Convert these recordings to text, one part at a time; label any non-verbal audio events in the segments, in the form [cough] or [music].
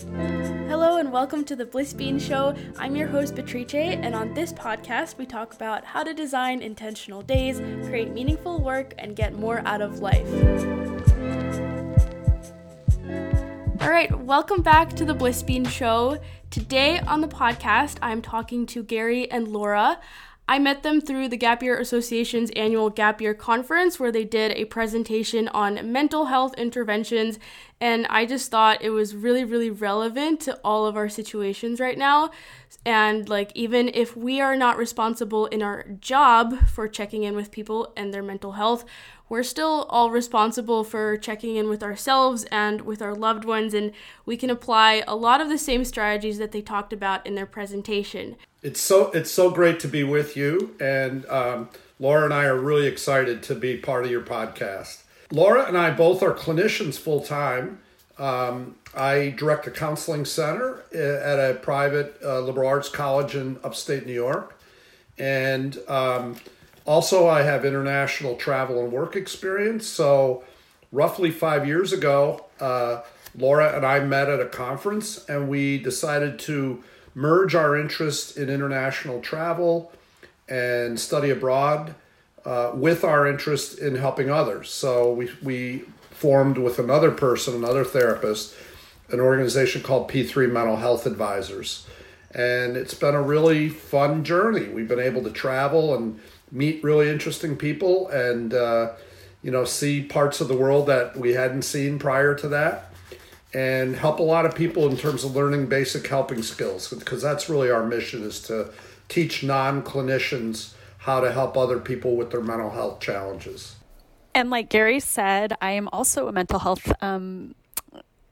Hello and welcome to the Bliss Bean Show. I'm your host, Beatrice, and on this podcast, we talk about how to design intentional days, create meaningful work, and get more out of life. All right, welcome back to the Bliss Bean Show. Today on the podcast, I'm talking to Gary and Laura. I met them through the Gap Year Association's annual Gap Year Conference, where they did a presentation on mental health interventions. And I just thought it was really, really relevant to all of our situations right now. And like, even if we are not responsible in our job for checking in with people and their mental health, we're still all responsible for checking in with ourselves and with our loved ones. And we can apply a lot of the same strategies that they talked about in their presentation. It's so it's so great to be with you, and um, Laura and I are really excited to be part of your podcast. Laura and I both are clinicians full time. Um, I direct a counseling center uh, at a private uh, liberal arts college in upstate New York, and um, also I have international travel and work experience. So, roughly five years ago, uh, Laura and I met at a conference, and we decided to merge our interest in international travel and study abroad uh, with our interest in helping others. So we, we formed with another person, another therapist, an organization called P3 Mental Health Advisors. And it's been a really fun journey. We've been able to travel and meet really interesting people and, uh, you know, see parts of the world that we hadn't seen prior to that and help a lot of people in terms of learning basic helping skills because that's really our mission is to teach non-clinicians how to help other people with their mental health challenges. And like gary said i am also a mental health um,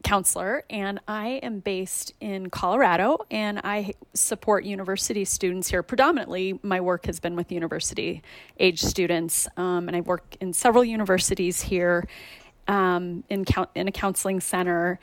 counselor and i am based in colorado and i support university students here. Predominantly my work has been with university age students um, and i work in several universities here um, in, in a counseling center.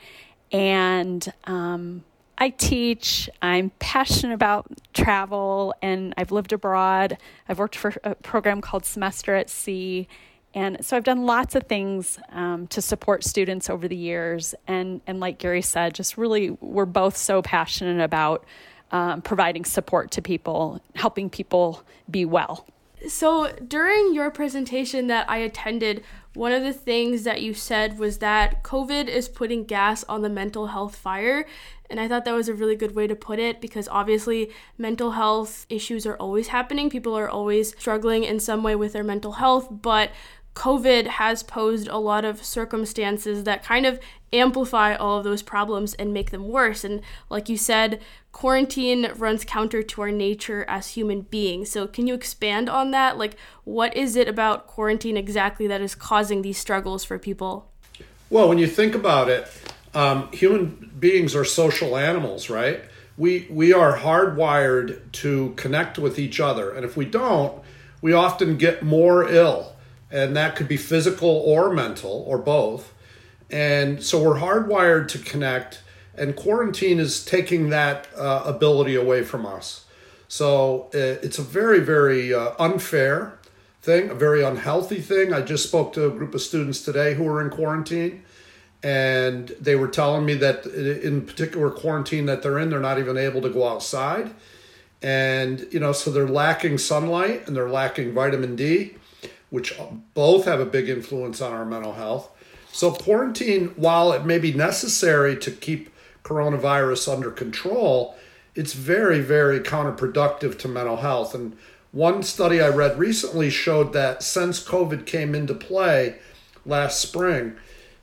And um, I teach, I'm passionate about travel, and I've lived abroad. I've worked for a program called Semester at Sea. And so I've done lots of things um, to support students over the years. And, and like Gary said, just really, we're both so passionate about um, providing support to people, helping people be well. So during your presentation that I attended, one of the things that you said was that COVID is putting gas on the mental health fire. And I thought that was a really good way to put it because obviously mental health issues are always happening. People are always struggling in some way with their mental health, but COVID has posed a lot of circumstances that kind of amplify all of those problems and make them worse. And like you said, quarantine runs counter to our nature as human beings. So, can you expand on that? Like, what is it about quarantine exactly that is causing these struggles for people? Well, when you think about it, um, human beings are social animals, right? We, we are hardwired to connect with each other. And if we don't, we often get more ill and that could be physical or mental or both. And so we're hardwired to connect, and quarantine is taking that uh, ability away from us. So uh, it's a very, very uh, unfair thing, a very unhealthy thing. I just spoke to a group of students today who are in quarantine, and they were telling me that in particular quarantine that they're in, they're not even able to go outside. And, you know, so they're lacking sunlight and they're lacking vitamin D which both have a big influence on our mental health. So, quarantine, while it may be necessary to keep coronavirus under control, it's very, very counterproductive to mental health. And one study I read recently showed that since COVID came into play last spring,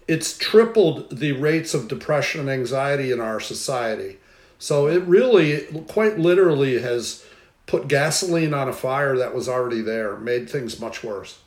it's tripled the rates of depression and anxiety in our society. So it really, quite literally, has put gasoline on a fire that was already there, made things much worse.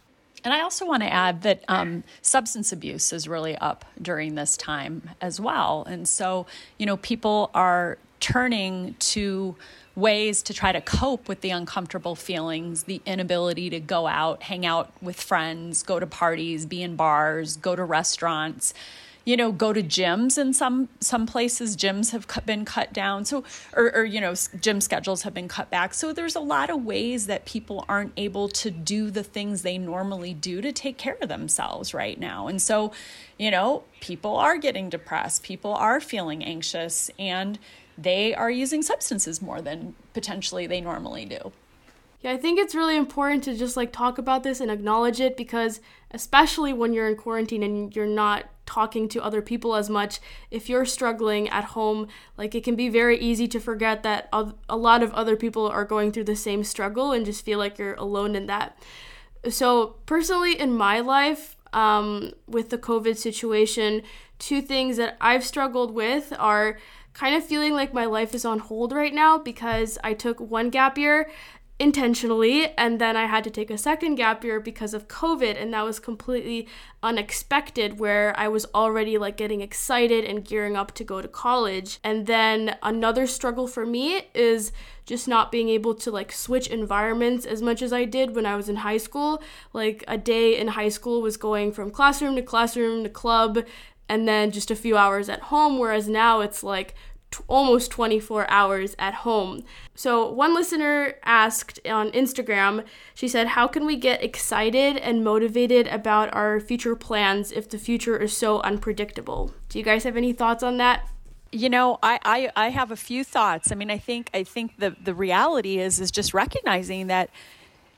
And I also want to add that um, substance abuse is really up during this time as well. And so, you know, people are turning to ways to try to cope with the uncomfortable feelings, the inability to go out, hang out with friends, go to parties, be in bars, go to restaurants you know, go to gyms in some some places. Gyms have been cut down, so or, or you know, gym schedules have been cut back. So there's a lot of ways that people aren't able to do the things they normally do to take care of themselves right now. And so, you know, people are getting depressed. People are feeling anxious, and they are using substances more than potentially they normally do. Yeah, I think it's really important to just like talk about this and acknowledge it because especially when you're in quarantine and you're not talking to other people as much, if you're struggling at home, like it can be very easy to forget that a lot of other people are going through the same struggle and just feel like you're alone in that. So, personally in my life, um, with the COVID situation, two things that I've struggled with are kind of feeling like my life is on hold right now because I took one gap year intentionally and then I had to take a second gap year because of COVID and that was completely unexpected where I was already like getting excited and gearing up to go to college. And then another struggle for me is just not being able to like switch environments as much as I did when I was in high school. Like a day in high school was going from classroom to classroom to club and then just a few hours at home whereas now it's like almost 24 hours at home. So, one listener asked on Instagram, she said, How can we get excited and motivated about our future plans if the future is so unpredictable? Do you guys have any thoughts on that? you know I, I i have a few thoughts i mean i think i think the the reality is is just recognizing that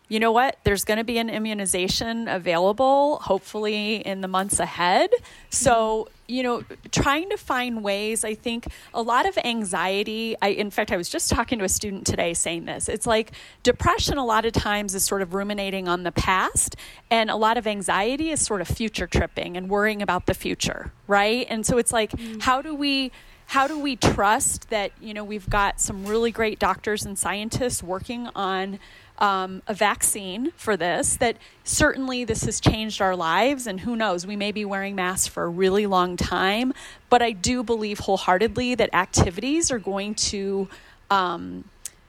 you know what? There's going to be an immunization available, hopefully in the months ahead. So, you know, trying to find ways, I think a lot of anxiety. I, in fact, I was just talking to a student today saying this. It's like depression, a lot of times, is sort of ruminating on the past, and a lot of anxiety is sort of future tripping and worrying about the future, right? And so it's like, mm-hmm. how do we how do we trust that you know we've got some really great doctors and scientists working on um, a vaccine for this, that certainly this has changed our lives, and who knows, we may be wearing masks for a really long time. But I do believe wholeheartedly that activities are going to. Um,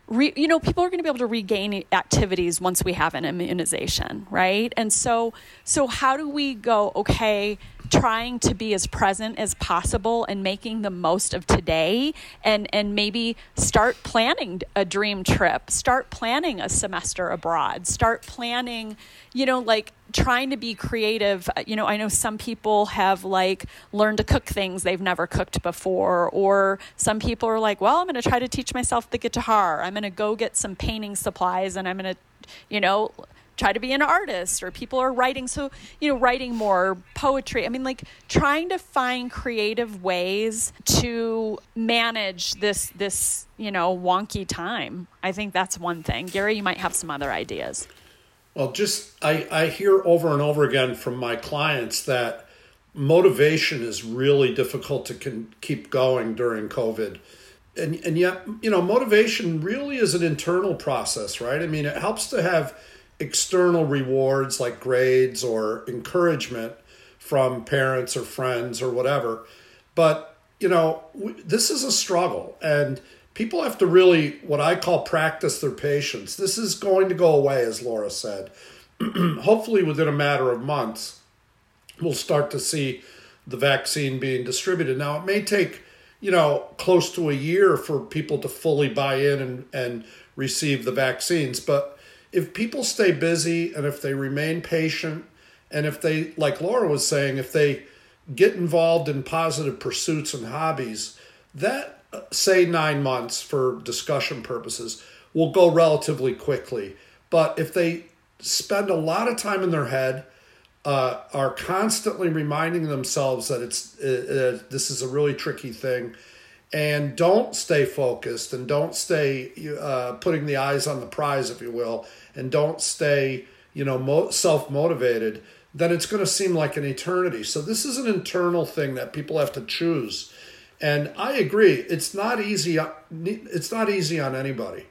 Re, you know people are going to be able to regain activities once we have an immunization right and so so how do we go okay trying to be as present as possible and making the most of today and and maybe start planning a dream trip start planning a semester abroad start planning you know like trying to be creative. Uh, you know i know some people have like learned to cook things they've never cooked before or some people are like well i'm going to try to teach myself the guitar. I'm going to go get some painting supplies and i'm going to you know try to be an artist or people are writing. So you know writing more poetry i mean like trying to find creative ways to manage this this you know wonky time. I think that's one thing. Gary you might have some other ideas. Well just i i hear over and over again from my clients that motivation is really difficult to keep going during covid. And and yet you know motivation really is an internal process right? I mean it helps to have external rewards like grades or encouragement from parents or friends or whatever. But, you know, this is a struggle and people have to really, what I call practice their patience. This is going to go away, as Laura said. [clears throat] Hopefully, within a matter of months, we'll start to see the vaccine being distributed. Now, it may take, you know, close to a year for people to fully buy in and, and receive the vaccines, but if people stay busy and if they remain patient and if they like Laura was saying if they get involved in positive pursuits and hobbies that uh, say 9 months for discussion purposes will go relatively quickly. But if they spend a lot of time in their head uh, are constantly reminding themselves that it's uh, uh, this is a really tricky thing and don't stay focused and don't stay uh, putting the eyes on the prize, if you will, and don't stay, you know, mo- self motivated, then it's going to seem like an eternity. So this is an internal thing that people have to choose. And I agree, it's not easy. It's not easy on anybody.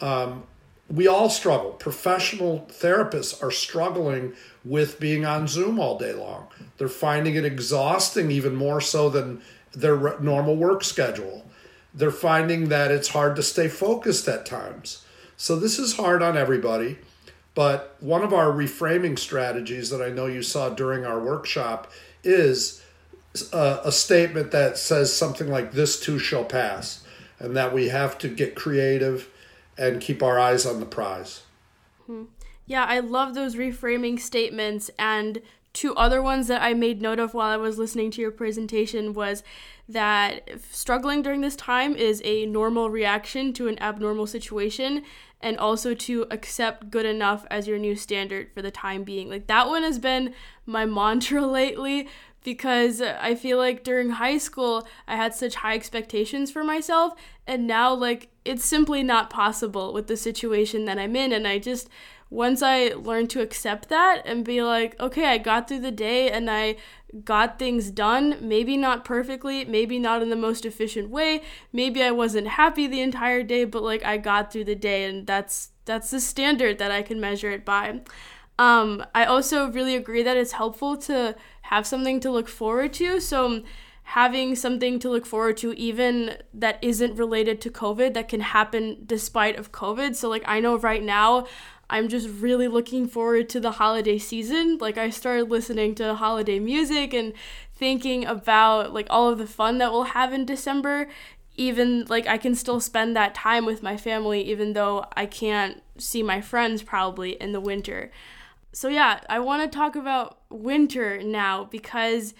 Um, we all struggle. Professional therapists are struggling with being on Zoom all day long. They're finding it exhausting, even more so than their normal work schedule. They're finding that it's hard to stay focused at times. So this is hard on everybody. But one of our reframing strategies that I know you saw during our workshop is a, a statement that says something like this too shall pass and that we have to get creative and keep our eyes on the prize. Hmm. Yeah, I love those reframing statements. And two other ones that I made note of while I was listening to your presentation was that struggling during this time is a normal reaction to an abnormal situation and also to accept good enough as your new standard for the time being. Like that one has been my mantra [laughs] lately because I feel like during high school I had such high expectations for myself and now like it's simply not possible with the situation that I'm in and I just once I learned to accept that and be like, okay, I got through the day and I got things done, maybe not perfectly, maybe not in the most efficient way, maybe I wasn't happy the entire day, but like I got through the day and that's that's the standard that I can measure it by. Um, I also really agree that it's helpful to have something to look forward to. So having something to look forward to even that isn't related to covid that can happen despite of covid so like i know right now I'm just really looking forward to the holiday season. Like I started listening to holiday music and thinking about like all of the fun that we'll have in December. Even like I can still spend that time with my family even though I can't see my friends probably in the winter. So yeah, I want to talk about winter now because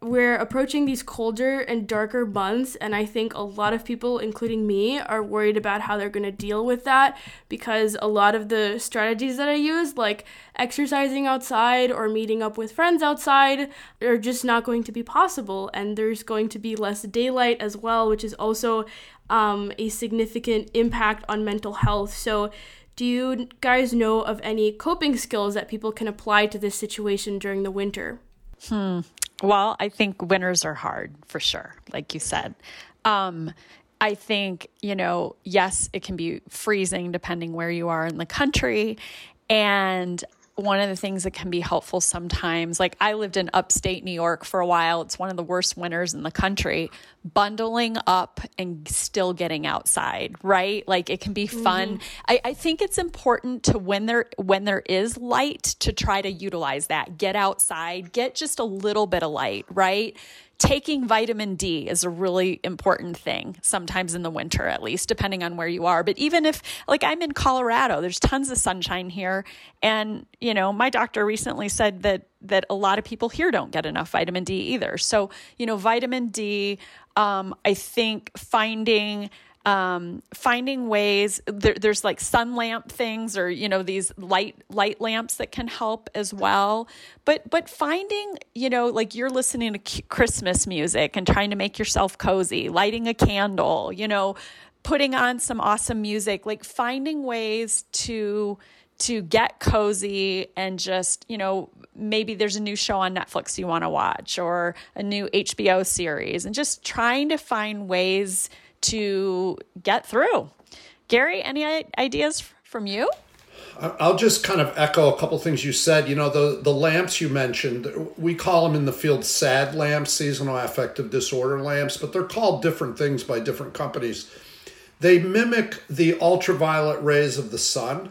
we're approaching these colder and darker months, and I think a lot of people, including me, are worried about how they're going to deal with that because a lot of the strategies that I use, like exercising outside or meeting up with friends outside, are just not going to be possible. And there's going to be less daylight as well, which is also um, a significant impact on mental health. So, do you guys know of any coping skills that people can apply to this situation during the winter? Hmm. Well, I think winters are hard for sure, like you said. Um, I think, you know, yes, it can be freezing depending where you are in the country. And one of the things that can be helpful sometimes, like I lived in upstate New York for a while, it's one of the worst winters in the country, bundling up and still getting outside, right? Like it can be fun. Mm-hmm. I, I think it's important to when there when there is light to try to utilize that. Get outside, get just a little bit of light, right? Taking vitamin D is a really important thing, sometimes in the winter, at least, depending on where you are. But even if, like, I'm in Colorado, there's tons of sunshine here. And, you know, my doctor recently said that that a lot of people here don't get enough vitamin D either. So, you know, vitamin D, um, I think finding um, finding ways there, there's like sun lamp things or you know these light light lamps that can help as well. But but finding you know like you're listening to christmas music and trying to make yourself cozy lighting a candle you know putting on some awesome music like finding ways to to get cozy and just you know maybe there's a new show on netflix you want to watch or a new hbo series and just trying to find ways to get through. Gary, any ideas from you? I'll just kind of echo a couple things you said. You know, the, the lamps you mentioned, we call them in the field SAD lamps, seasonal affective disorder lamps, but they're called different things by different companies. They mimic the ultraviolet rays of the sun,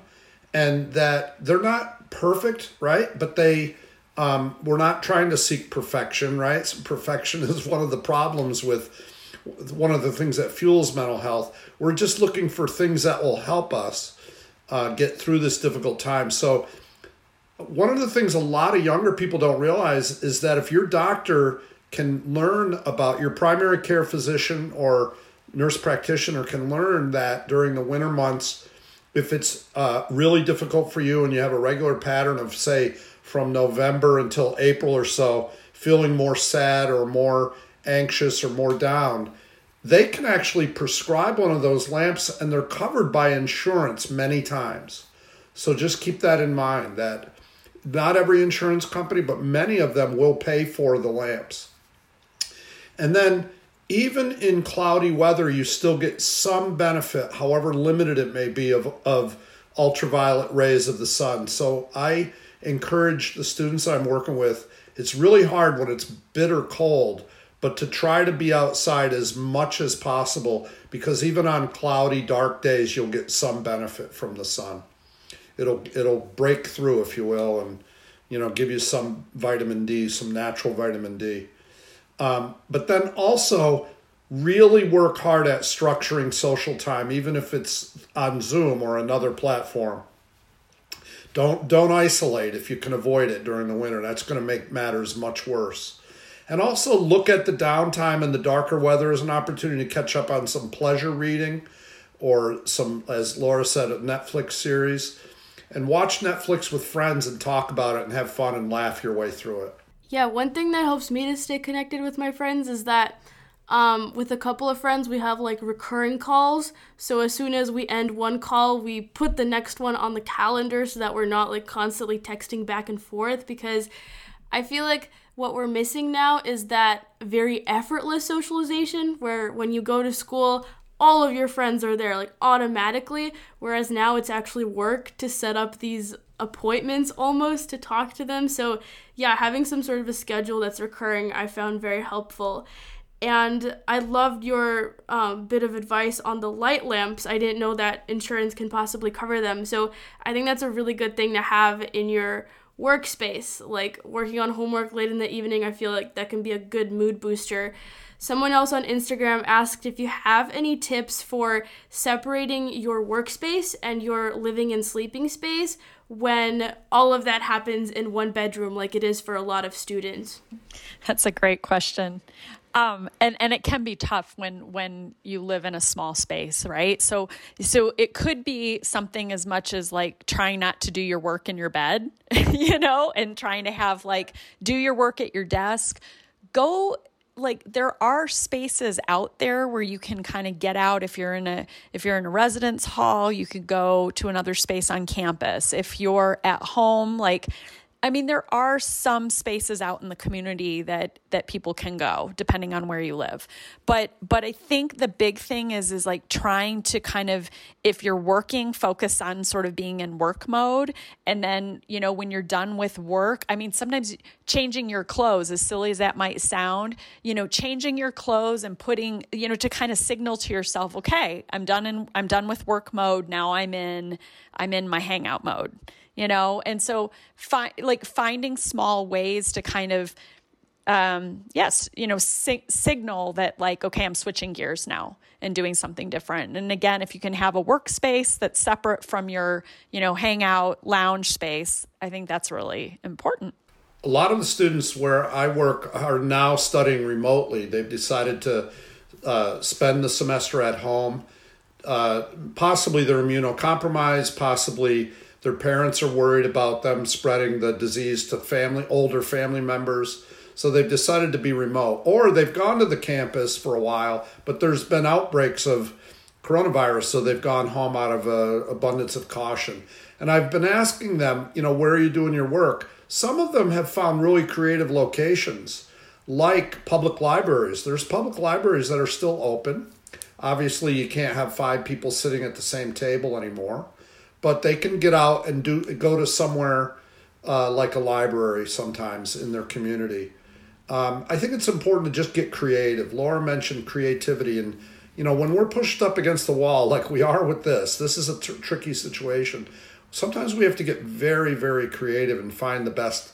and that they're not perfect, right? But they, um, we're not trying to seek perfection, right? So perfection [laughs] is one of the problems with one of the things that fuels mental health. We're just looking for things that will help us uh, get through this difficult time. So, one of the things a lot of younger people don't realize is that if your doctor can learn about your primary care physician or nurse practitioner can learn that during the winter months, if it's uh, really difficult for you and you have a regular pattern of, say, from November until April or so, feeling more sad or more anxious or more down, they can actually prescribe one of those lamps and they're covered by insurance many times. So just keep that in mind that not every insurance company, but many of them will pay for the lamps. And then even in cloudy weather, you still get some benefit, however limited it may be, of, of ultraviolet rays of the sun. So I encourage the students I'm working with, it's really hard when it's bitter cold but to try to be outside as much as possible because even on cloudy dark days you'll get some benefit from the sun it'll it'll break through if you will and you know give you some vitamin d some natural vitamin d Um, but then also really work hard at structuring social time, even if it's on Zoom or another platform. Don't don't isolate if you can avoid it during the winter. That's going to make matters much worse. And also look at the downtime and the darker weather as an opportunity to catch up on some pleasure reading or some, as Laura said, a Netflix series. And watch Netflix with friends and talk about it and have fun and laugh your way through it. Yeah, one thing that helps me to stay connected with my friends is that um, with a couple of friends, we have like recurring calls. So as soon as we end one call, we put the next one on the calendar so that we're not like constantly texting back and forth because I feel like what we're missing now is that very effortless socialization where when you go to school, all of your friends are there like automatically, whereas now it's actually work to set up these appointments almost to talk to them. So, yeah, having some sort of a schedule that's recurring, I found very helpful. And I loved your um, bit of advice on the light lamps. I didn't know that insurance can possibly cover them. So I think that's a really good thing to have in your workspace. Like working on homework late in the evening, I feel like that can be a good mood booster. Someone else on Instagram asked if you have any tips for separating your workspace and your living and sleeping space when all of that happens in one bedroom, like it is for a lot of students. That's a great question. Um, and and it can be tough when when you live in a small space, right? So so it could be something as much as like trying not to do your work in your bed, [laughs] you know, and trying to have like do your work at your desk. Go like there are spaces out there where you can kind of get out if you're in a if you're in a residence hall you could go to another space on campus if you're at home like I mean, there are some spaces out in the community that that people can go, depending on where you live. But but I think the big thing is is like trying to kind of if you're working, focus on sort of being in work mode, and then you know when you're done with work. I mean, sometimes changing your clothes, as silly as that might sound, you know, changing your clothes and putting you know to kind of signal to yourself, okay, I'm done and I'm done with work mode. Now I'm in I'm in my hangout mode you know? And so fi- like finding small ways to kind of um, yes you know si- signal that like okay i'm switching gears now and doing something different. And again if you can have a workspace that's separate from your you know hangout lounge space i think that's really important. A lot of the students where i work are now studying remotely. They've decided to uh, spend the semester at home. Uh, possibly they're immunocompromised possibly their parents are worried about them spreading the disease to family, older family members. So they've decided to be remote. Or they've gone to the campus for a while, but there's been outbreaks of coronavirus, so they've gone home out of a abundance of caution. And I've been asking them, you know, where are you doing your work? Some of them have found really creative locations, like public libraries. There's public libraries that are still open. Obviously, you can't have five people sitting at the same table anymore but they can get out and do go to somewhere uh, like a library sometimes in their community. Um, I think it's important to just get creative. Laura mentioned creativity, and you know when we're pushed up against the wall [laughs] like we are with this, this is a tr- tricky situation. Sometimes we have to get very, very creative and find the best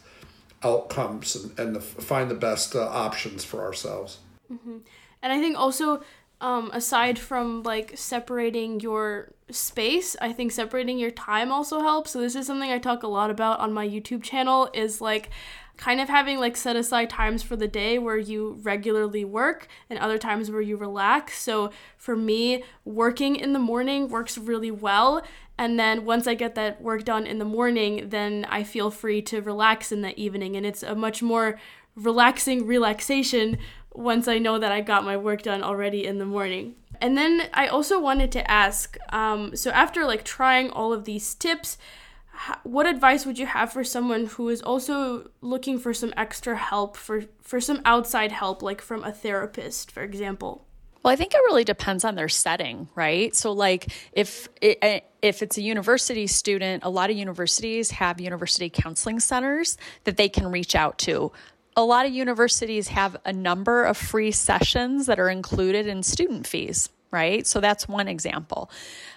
outcomes and, and the, find the best uh, options for ourselves. Mm-hmm. And I think also um, aside from like separating your space, I think separating your time also helps. So this is something I talk a lot about on my YouTube channel is like kind of having like set aside times for the day where you regularly work and other times where you relax. So for me, working in the morning works really well. And then once I get that work done in the morning, then I feel free to relax in the evening. And it's a much more relaxing relaxation once I know that I got my work done already in the morning. And then I also wanted to ask um, so, after like trying all of these tips, what advice would you have for someone who is also looking for some extra help for for some outside help like from a therapist for example? Well i think it really depends on their setting right? So like if it, if it's a university student a lot of universities have university counseling centers that they can reach out to a lot of universities have a number of free sessions that are included in student fees. right? So that's one example.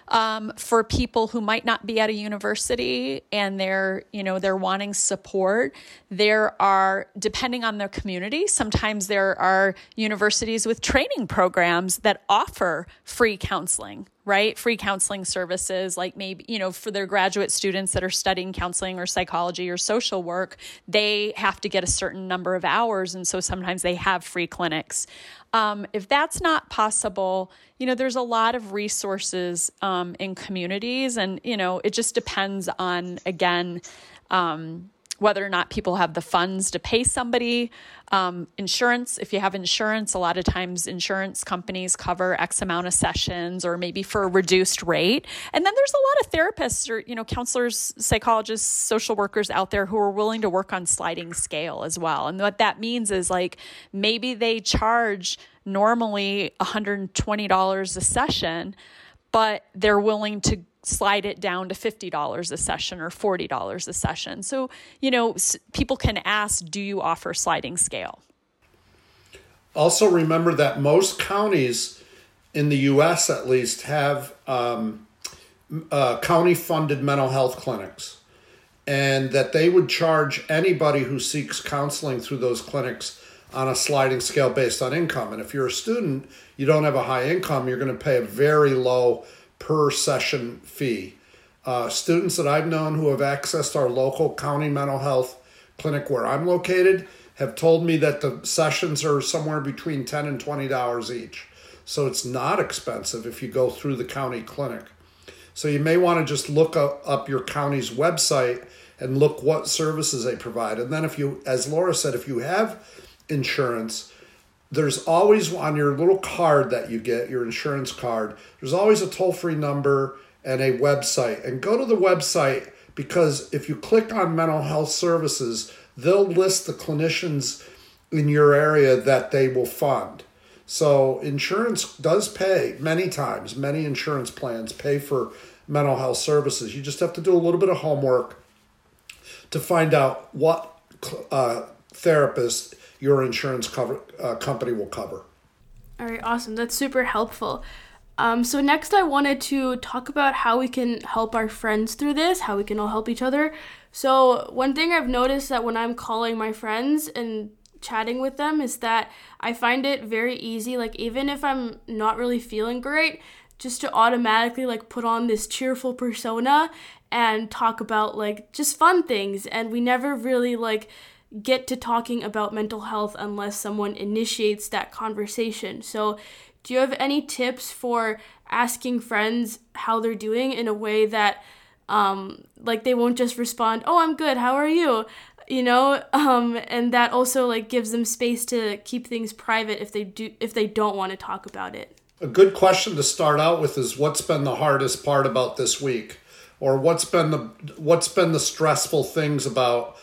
Um, for people who might not be at a university and they're, you know, they're wanting support, there are, depending on their community, sometimes there are universities with training programs that offer free counseling, right? Free counseling services, like maybe, you know, for their graduate students that are studying counseling or psychology or social work, they have to get a certain number of hours. And so sometimes they have free clinics. Um, if that's not possible, you know, there's a lot of resources um, in communities, and, you know, it just depends on, again, um, whether or not people have the funds to pay somebody. Um, insurance, if you have insurance, a lot of times insurance companies cover X amount of sessions or maybe for a reduced rate. And then there's a lot of therapists or, you know, counselors, psychologists, social workers out there who are willing to work on sliding scale as well. And what that means is like maybe they charge normally $120 a session, but they're willing to slide it down to $50 a session or $40 a session. So, you know, people can ask, do you offer sliding scale? Also, remember that most counties in the US at least have um, uh, county funded mental health clinics and that they would charge anybody who seeks counseling through those clinics on a sliding scale based on income. And if you're a student, you don't have a high income, you're going to pay a very low per session fee. Uh, students that I've known who have accessed our local county mental health clinic where I'm located have told me that the sessions are somewhere between 10 and $20 each. So it's not expensive if you go through the county clinic. So you may want to just look up your county's website and look what services they provide. And then if you, as Laura said, if you have insurance, there's always on your little card that you get, your insurance card, there's always a toll free number and a website. And go to the website because if you click on mental health services, they'll list the clinicians in your area that they will fund. So insurance does pay many times, many insurance plans pay for mental health services. You just have to do a little bit of homework to find out what uh, therapist your insurance cover, uh, company will cover. All right, awesome. That's super helpful. Um, so, next, I wanted to talk about how we can help our friends through this, how we can all help each other. So, one thing I've noticed that when I'm calling my friends and chatting with them is that I find it very easy, like, even if I'm not really feeling great, just to automatically like put on this cheerful persona and talk about like just fun things and we never really like get to talking about mental health unless someone initiates that conversation. So, do you have any tips for asking friends how they're doing in a way that, um, like, they won't just respond, "Oh, I'm good. How are you?" You know, [laughs] um, and that also like gives them space to keep things private if they do if they don't want to talk about it. A good question to start out with is what's been the hardest part about this week, or what's been the what's been the stressful things about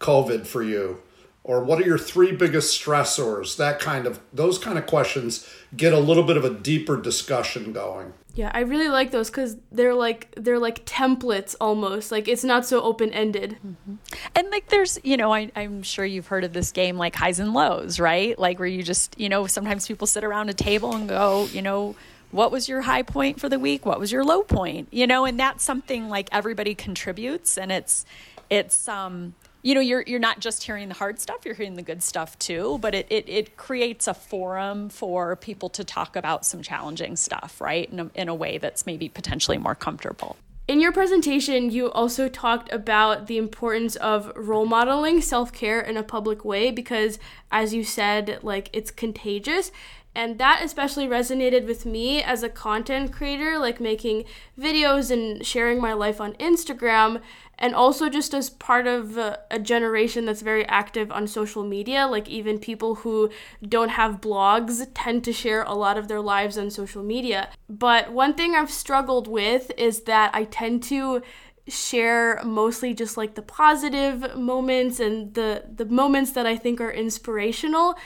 COVID for you? Or what are your three biggest stressors? That kind of those kind of questions get a little bit of a deeper discussion going. Yeah, I really like those because they're like they're like templates almost. Like it's not so open ended. Mm-hmm. And like there's you know I, I'm sure you've heard of this game like highs and lows, right? Like where you just you know sometimes people sit around a table and go you know what was your high point for the week? What was your low point? You know, and that's something like everybody contributes, and it's it's um you know you're you're not just hearing the hard stuff you're hearing the good stuff too but it it, it creates a forum for people to talk about some challenging stuff right? In a, in a way that's maybe potentially more comfortable. In your presentation you also talked about the importance of role modeling self-care in a public way because as you said like it's contagious. And that especially resonated with me as a content creator like making videos and sharing my life on Instagram and also just as part of a, generation that's very active on social media like even people who don't have blogs tend to share a lot of their lives on social media but one thing i've struggled with is that i tend to share mostly just like the positive moments and the the moments that i think are inspirational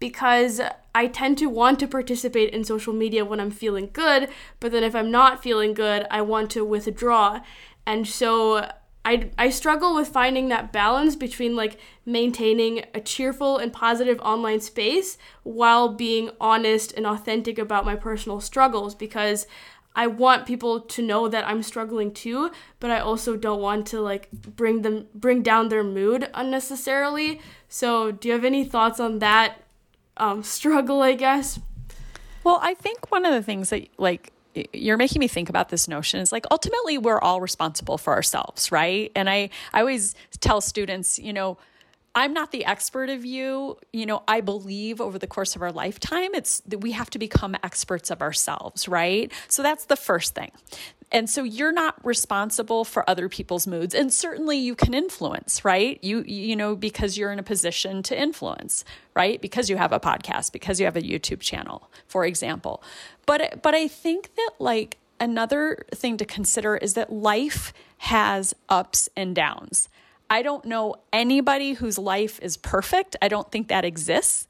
because I tend to want to participate in social media when I'm feeling good, but then if I'm not feeling good, I want to withdraw. And so I, I struggle with finding that balance between like maintaining a cheerful and positive online space while being honest and authentic about my personal struggles because I want people to know that I'm struggling too, but I also don't want to like bring them bring down their mood unnecessarily. So, do you have any thoughts on that um, [laughs] struggle? I guess. Well, I think one of the things that like you're making me think about this notion is like ultimately we're all responsible for ourselves, right? And I I always tell students, you know, I'm not the expert of you. You know, I believe over the course of our lifetime, it's that we have to become experts of ourselves, right? So that's the first thing. And so you're not responsible for other people's moods. And certainly you can influence, right? You, you know, because you're in a position to influence, right? Because you have a podcast, because you have a YouTube channel, for example. But, but I think that like another thing to consider is that life has ups and downs. I don't know anybody whose life is perfect. I don't think that exists.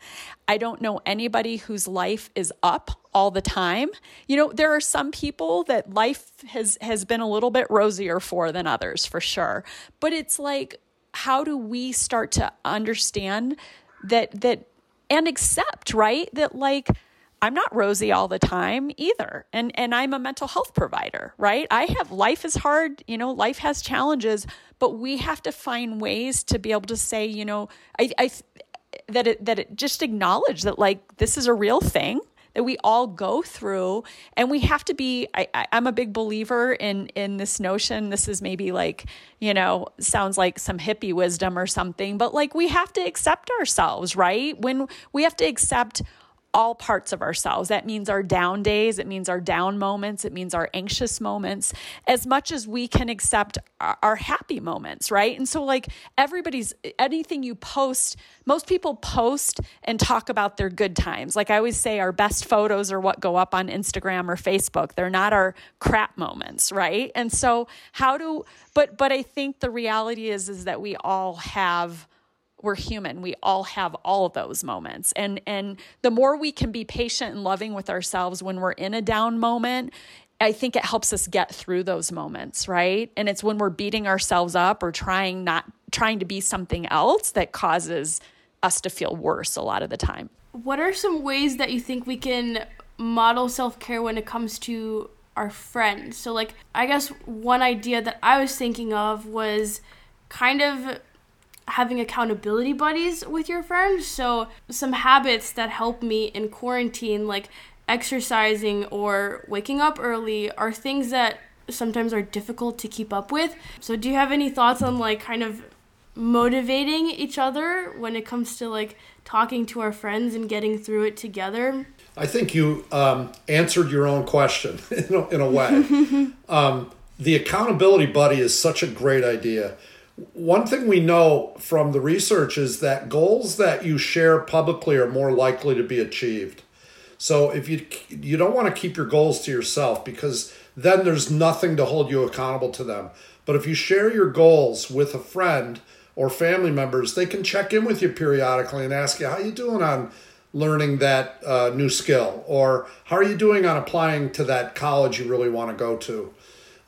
I don't know anybody whose life is up all the time. You know, there are some people that life has has been a little bit rosier for than others for sure. But it's like how do we start to understand that that and accept, right? That like I'm not rosy all the time either. And and I'm a mental health provider, right? I have life is hard, you know, life has challenges, but we have to find ways to be able to say, you know, I, I that it that it just acknowledge that like this is a real thing that we all go through and we have to be I, i'm a big believer in in this notion this is maybe like you know sounds like some hippie wisdom or something but like we have to accept ourselves right when we have to accept all parts of ourselves. That means our down days, it means our down moments, it means our anxious moments, as much as we can accept our, happy moments, right? And so, like, everybody's anything you post, most people post and talk about their good times. Like I always say, our best photos are what go up on Instagram or Facebook. They're not our crap moments, right? And so, how do, but, but I think the reality is, is that we all have we're human we all have all of those moments and and the more we can be patient and loving with ourselves when we're in a down moment I think it helps us get through those moments, right? And it's when we're beating ourselves up or trying not trying to be something else that causes us to feel worse a lot of the time. What are some ways that you think we can model self-care when it comes to our friends? So like I guess one idea that I was thinking of was kind of having accountability buddies with your friends. So, some habits that help me in quarantine, like exercising or waking up early, are things that sometimes are difficult to keep up with. So, do you have any thoughts on like kind of motivating each other when it comes to like talking to our friends and getting through it together? I think you um, answered your own question [laughs] in a, in a way. [laughs] um, the accountability buddy is such a great idea one thing we know from the research is that goals that you share publicly are more likely to be achieved. So if you you don't want to keep your goals to yourself because then there's nothing to hold you accountable to them. But if you share your goals with a friend or family members, they can check in with you periodically and ask you how you doing on learning that uh, new skill or how are you doing on applying to that college you really want to go to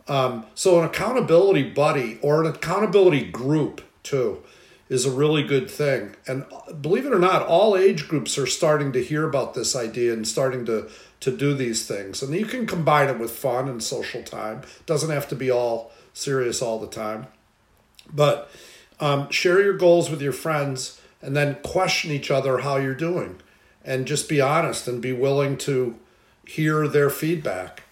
um, so, an accountability buddy or an accountability group, too, is a really good thing. And believe it or not, all age groups are starting to hear about this idea and starting to, to do these things. And you can combine it with fun and social time, it doesn't have to be all serious all the time. But um, share your goals with your friends and then question each other how you're doing. And just be honest and be willing to hear their feedback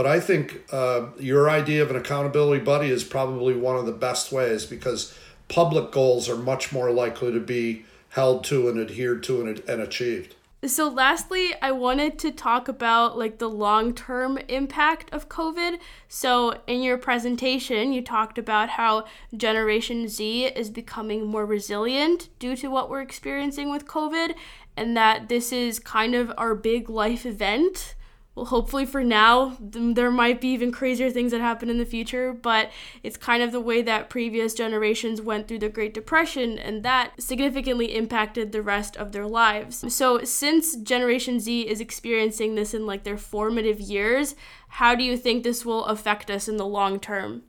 but I think uh, your idea of an accountability buddy is probably one of the best ways because public goals are much more likely to be held to and adhered to and, and achieved. So lastly, I wanted to talk about like the long-term impact of COVID. So in your presentation, you talked about how Generation Z is becoming more resilient due to what we're experiencing with COVID and that this is kind of our big life event well, hopefully for now, there might be even crazier things that happen in the future, but it's kind of the way that previous generations went through the Great Depression, and that significantly impacted the rest of their lives. So, since Generation Z is experiencing this in like their formative years, how do you think this will affect us in the long term?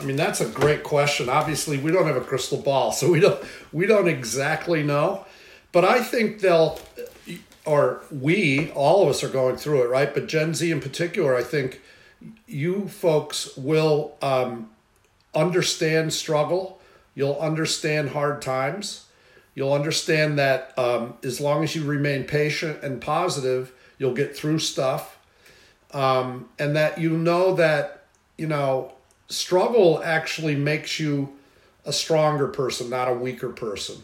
I mean, that's a great question. Obviously, we don't have a crystal ball, so we don't we don't exactly know. But I think they'll or we, all of us are going through it, right? But Gen Z in particular, I think you folks will um, understand struggle. You'll understand hard times. You'll understand that um, as long as you remain patient and positive, you'll get through stuff. Um, and that you know that, you know, struggle actually makes you a stronger person, not a weaker person.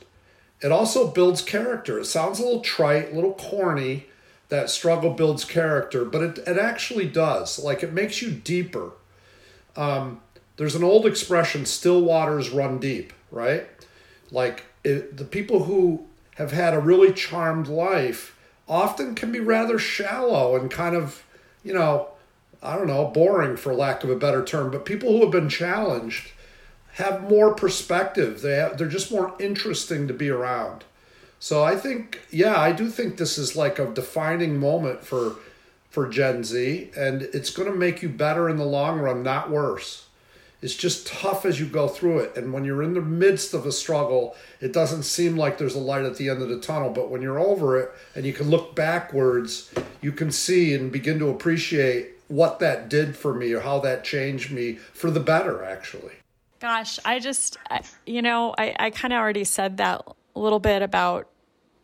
It also builds character. It sounds a little trite, a little corny that struggle builds character, but it, it actually does. Like it makes you deeper. Um, there's an old expression still waters run deep, right? Like it, the people who have had a really charmed life often can be rather shallow and kind of, you know, I don't know, boring for lack of a better term, but people who have been challenged have more perspective. They have, they're just more interesting to be around. So I think, yeah, I do think this is like a defining moment for for Gen Z, and it's going to make you better in the long run, not worse. It's just tough as you go through it, and when you're in the midst of a struggle, it doesn't seem like there's a light at the end of the tunnel. But when you're over it and you can look backwards, you can see and begin to appreciate what that did for me or how that changed me for the better, actually. Gosh, I just, I, you know, I, I kind of already said that a little bit about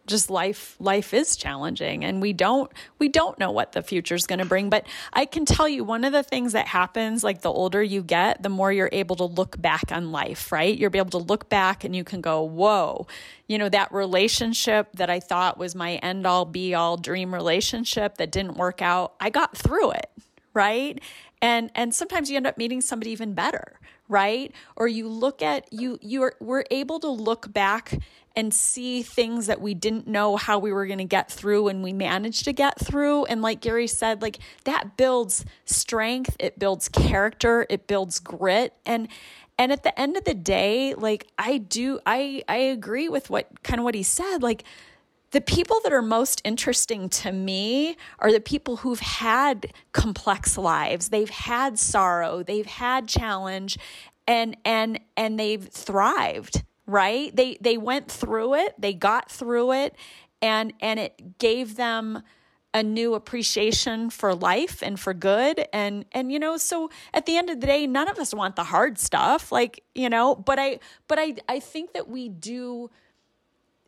just life life is challenging and we don't we don't know what the future is going to bring but i can tell you one of the things that happens like the older you get the more you're able to look back on life right? You're able to look back and you can go whoa. You know that relationship that i thought was my end all be all dream relationship that didn't work out i got through it right? And and sometimes you end up meeting somebody even better right? Or you look at you you're we're able to look back and see things that we didn't know how we were going to get through and we managed to get through. And like Gary said like that builds strength it builds character it builds grit. And and at the end of the day like I do I I agree with what kind of what he said like the people that are most interesting to me are the people who've had complex lives. They've had sorrow. They've had challenge and and and they've thrived right? They they went through it. They got through it and and it gave them a new appreciation for life and for good. And and you know so at the end of the day none of us want the hard stuff like you know but i but i i think that we do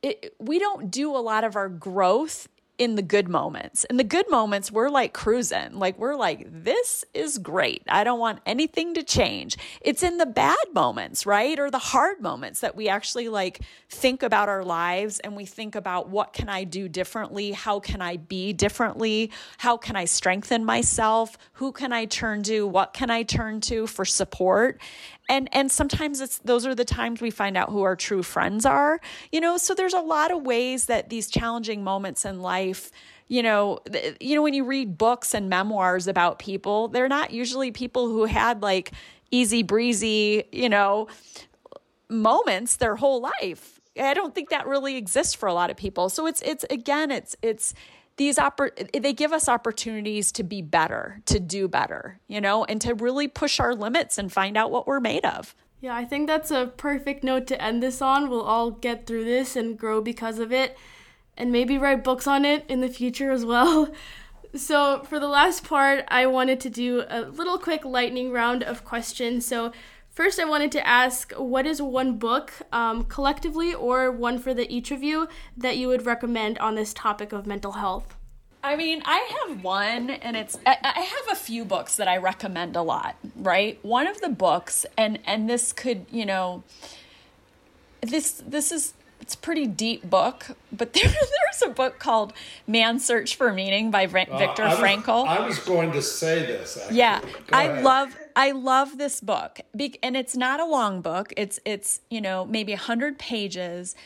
it, we don't do a lot of our growth in the good moments. In the good moments, we're like cruising. Like, we're like, this is great. I don't want anything to change. It's in the bad moments, right? Or the hard moments that we actually like think about our lives and we think about what can I do differently? How can I be differently? How can I strengthen myself? Who can I turn to? What can I turn to for support? And and sometimes it's those are the times we find out who our true friends are you know? So there's a lot of ways that these challenging moments in life you know you know when you read books and memoirs about people they're not usually people who had like easy breezy you know moments their whole life. I don't think that really exists for a lot of people. So it's it's again it's it's these oppor- they give us opportunities to be better, to do better, you know, and to really push our limits and find out what we're made of. Yeah, I think that's a perfect note to end this on. We'll all get through this and grow because of it and maybe write books on it in the future as well. [laughs] So, for the last part, I wanted to do a little quick lightning round of questions. So, First, I wanted to ask what is one book, um, collectively or one for the each of you, that you would recommend on this topic of mental health? I mean, I have one, and it's I, I have a few books that I recommend a lot. Right, one of the books, and and this could you know, this this is it's a pretty deep book, but [laughs] there, there's a book called Man's Search for Meaning by Viktor uh, Frankl. I was going to say this. Actually. Yeah, I love I love this book, and it's not a long book. It's it's you know maybe a hundred pages,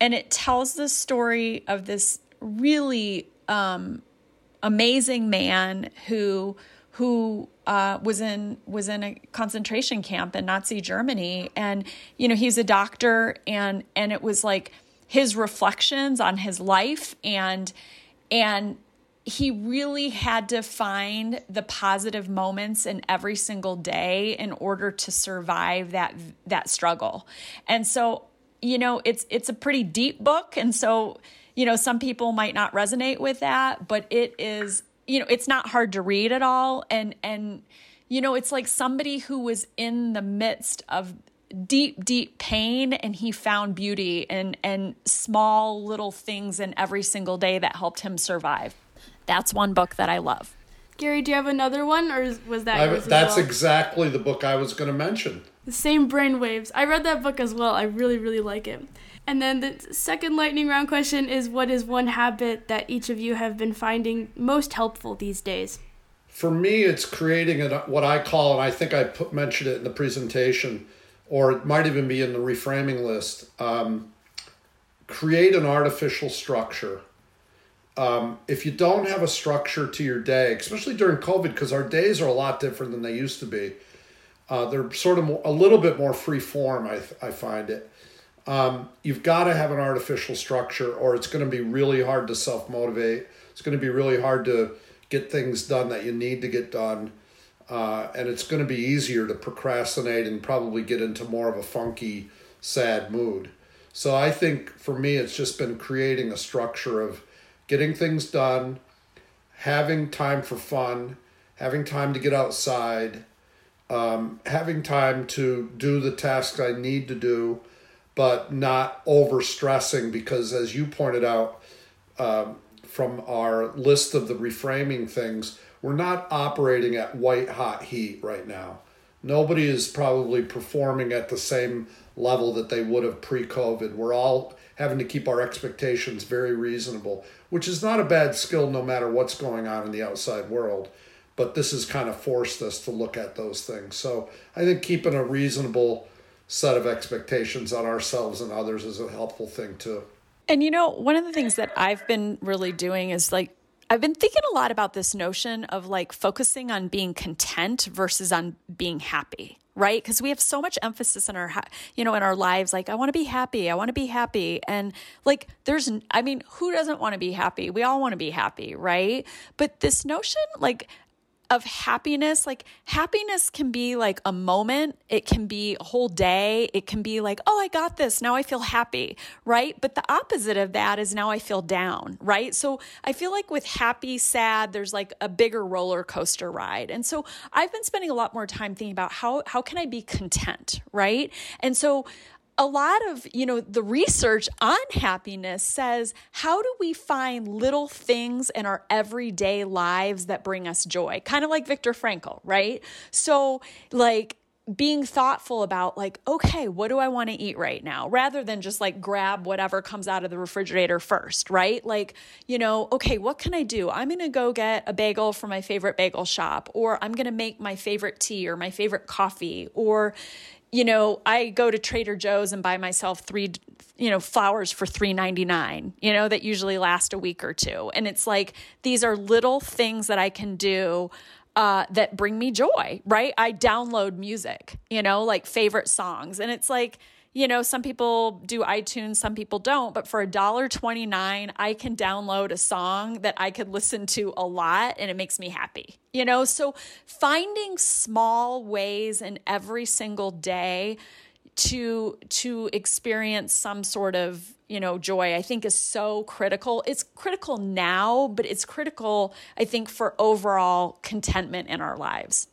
and it tells the story of this really um, amazing man who who uh, was in was in a concentration camp in Nazi Germany, and you know he's a doctor, and and it was like his reflections on his life, and and he really had to find the positive moments in every single day in order to survive that that struggle. And so, you know, it's it's a pretty deep book and so, you know, some people might not resonate with that, but it is, you know, it's not hard to read at all and and you know, it's like somebody who was in the midst of deep deep pain and he found beauty and and small little things in every single day that helped him survive that's one book that I love. Gary, do you have another one, or was that? I, that's well? exactly the book I was going to mention. The same brainwaves. I read that book as well. I really, really like it. And then the second lightning round question is: What is one habit that each of you have been finding most helpful these days? For me, it's creating a, what I call, and I think I put, mentioned it in the presentation, or it might even be in the reframing list. Um, create an artificial structure um, if you don't have a structure to your day, especially during COVID, because our days are a lot different than they used to be, uh, they're sort of more, a little bit more free form. I I find it. Um, you've got to have an artificial structure, or it's going to be really hard to self motivate. It's going to be really hard to get things done that you need to get done, uh, and it's going to be easier to procrastinate and probably get into more of a funky, sad mood. So I think for me, it's just been creating a structure of getting things done, having time for fun, having time to get outside, um, having time to do the tasks I need to do, but not over stressing because, as you pointed out um, from our list of the reframing things, we're not operating at white hot heat right now. Nobody is probably performing at the same level that they would have pre COVID. We're all having to keep our expectations very reasonable, which is not a bad skill no matter what's going on in the outside world. But this has kind of forced us to look at those things. So I think keeping a reasonable set of expectations on ourselves and others is a helpful thing too. And you know, one of the things that I've been really doing is like I've been thinking a lot about this notion of like focusing on being content versus on being happy right? Because we have so much emphasis in our you know in our lives like i want to be happy i want to be happy and like there's i mean who doesn't want to be happy? We all want to be happy right? But this notion like of happiness like happiness can be like a moment it can be a whole day it can be like oh i got this now i feel happy right? But the opposite of that is now i feel down right? So i feel like with happy sad there's like a bigger roller coaster ride. And so i've been spending a lot more time thinking about how how can i be content right? And so a lot of, you know, the research on happiness says how do we find little things in our everyday lives that bring us joy? Kind of like Viktor Frankl, right? So, like, being thoughtful about like okay what do i want to eat right now rather than just like grab whatever comes out of the refrigerator first right like you know okay what can i do i'm going to go get a bagel from my favorite bagel shop or i'm going to make my favorite tea or my favorite coffee or you know, I go to Trader Joe's and buy myself three, you know, flowers for three ninety nine. You know, that usually last a week or two, and it's like these are little things that I can do uh, that bring me joy. Right? I download music, you know, like favorite songs, and it's like you know, some people do iTunes, some people don't, but for a dollar twenty nine, I can download a song that I could listen to a lot and it makes me happy. You know, so finding small ways in every single day to to experience some sort of you know joy i think is so critical. It's critical now but it's critical i think for overall contentment in our lives.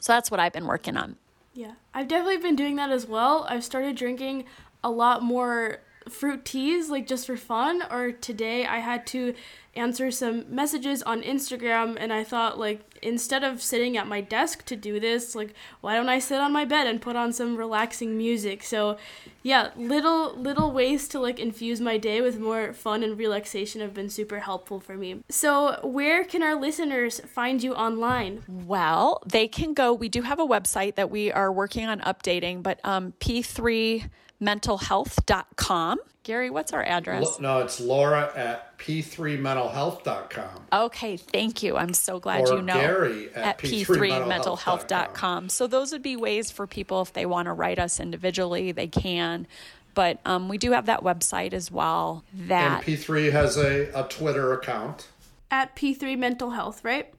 So that's what i've been working on yeah, I've definitely been doing that as well. I've started drinking a lot more fruit teas, like just for fun. Or today I had to answer some messages on Instagram, and I thought, like, instead of sitting at my desk to do this, like, why don't I sit on my bed and put on some relaxing music? So, yeah, little little ways to like infuse my day with more fun and relaxation have been super helpful for me. So, where can our listeners find you online? Well, they can go. We do have a website that we are working on updating, but um, P3 mentalhealth.com. Gary, what's our address? No, it's Laura at p3mentalhealth.com. Okay, thank you. I'm so glad or you know. Gary at, at p3mentalhealth.com. So those would be ways for people if they want to write us individually, they can. But um, we do have that website as well. That and P3 has a, a Twitter account at P3 Mental Health, right?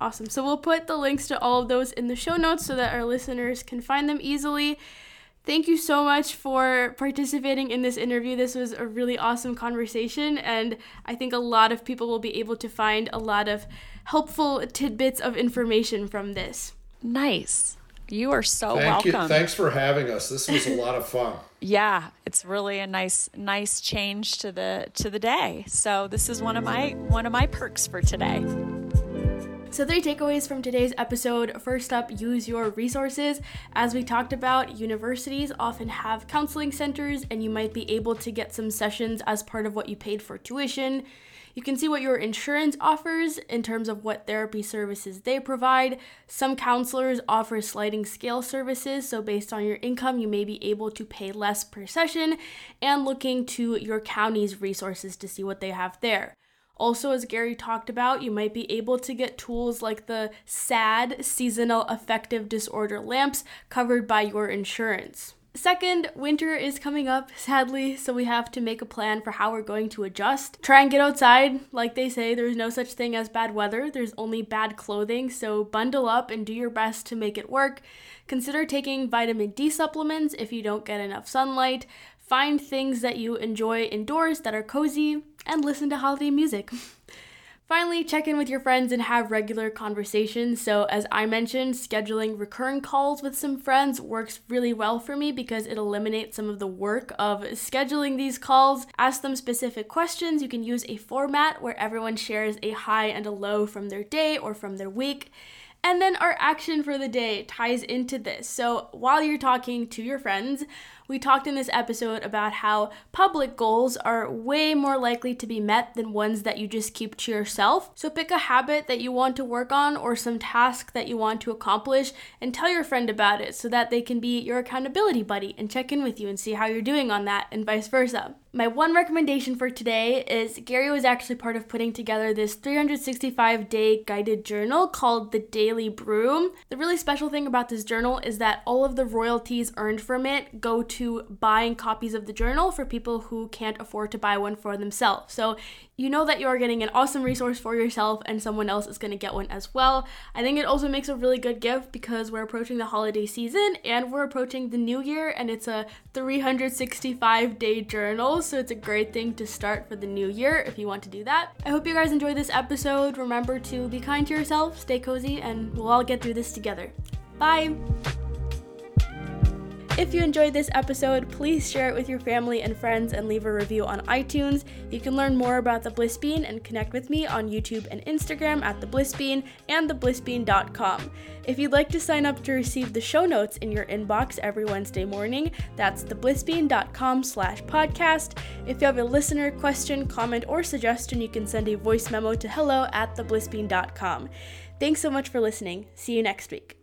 Awesome. So we'll put the links to all of those in the show notes so that our listeners can find them easily. Thank you so much for participating in this interview. This was a really awesome conversation, and I think a lot of people will be able to find a lot of helpful tidbits of information from this. Nice. You are so Thank welcome. You. Thanks for having us. This was a lot of fun. [laughs] yeah, it's really a nice nice change to the to the day. So this is one of my one of my perks for today. So, three takeaways from today's episode. First up, use your resources. As we talked about, universities often have counseling centers, and you might be able to get some sessions as part of what you paid for tuition. You can see what your insurance offers in terms of what therapy services they provide. Some counselors offer sliding scale services, so based on your income, you may be able to pay less per session, and looking to your county's resources to see what they have there. Also, as Gary talked about, you might be able to get tools like the SAD seasonal affective disorder lamps covered by your insurance. Second, winter is coming up, sadly, so we have to make a plan for how we're going to adjust. Try and get outside. Like they say, there's no such thing as bad weather, there's only bad clothing, so bundle up and do your best to make it work. Consider taking vitamin D supplements if you don't get enough sunlight. Find things that you enjoy indoors that are cozy and listen to holiday music. [laughs] Finally, check in with your friends and have regular conversations. So, as I mentioned, scheduling recurring calls with some friends works really well for me because it eliminates some of the work of scheduling these calls. Ask them specific questions. You can use a format where everyone shares a high and a low from their day or from their week. And then our action for the day ties into this. So, while you're talking to your friends, we talked in this episode about how public goals are way more likely to be met than ones that you just keep to yourself. So pick a habit that you want to work on or some task that you want to accomplish and tell your friend about it so that they can be your accountability buddy and check in with you and see how you're doing on that and vice versa. My one recommendation for today is Gary was actually part of putting together this 365 day guided journal called the Daily Brew. The really special thing about this journal is that all of the royalties earned from it go to buying copies of the journal for people who can't afford to buy one for themselves. So you know that you are getting an awesome resource for yourself and someone else is going to get one as well. I think it also makes a really good gift because we're approaching the holiday season and we're approaching the new year and it's a 365 day journal. So it's a great thing to start for the new year if you want to do that. I hope you guys enjoyed this episode. Remember to be kind to yourself, stay cozy, and we'll all get through this together. Bye! If you enjoyed this episode, please share it with your family and friends and leave a review on iTunes. You can learn more about the Bliss Bean and connect with me on YouTube and Instagram at the Bliss Bean and theblissbean.com. If you'd like to sign up to receive the show notes in your inbox every Wednesday morning, that's theblissbean.com slash podcast. If you have a listener question, comment, or suggestion, you can send a voice memo to hello at theblissbean.com. Thanks so much for listening. See you next week.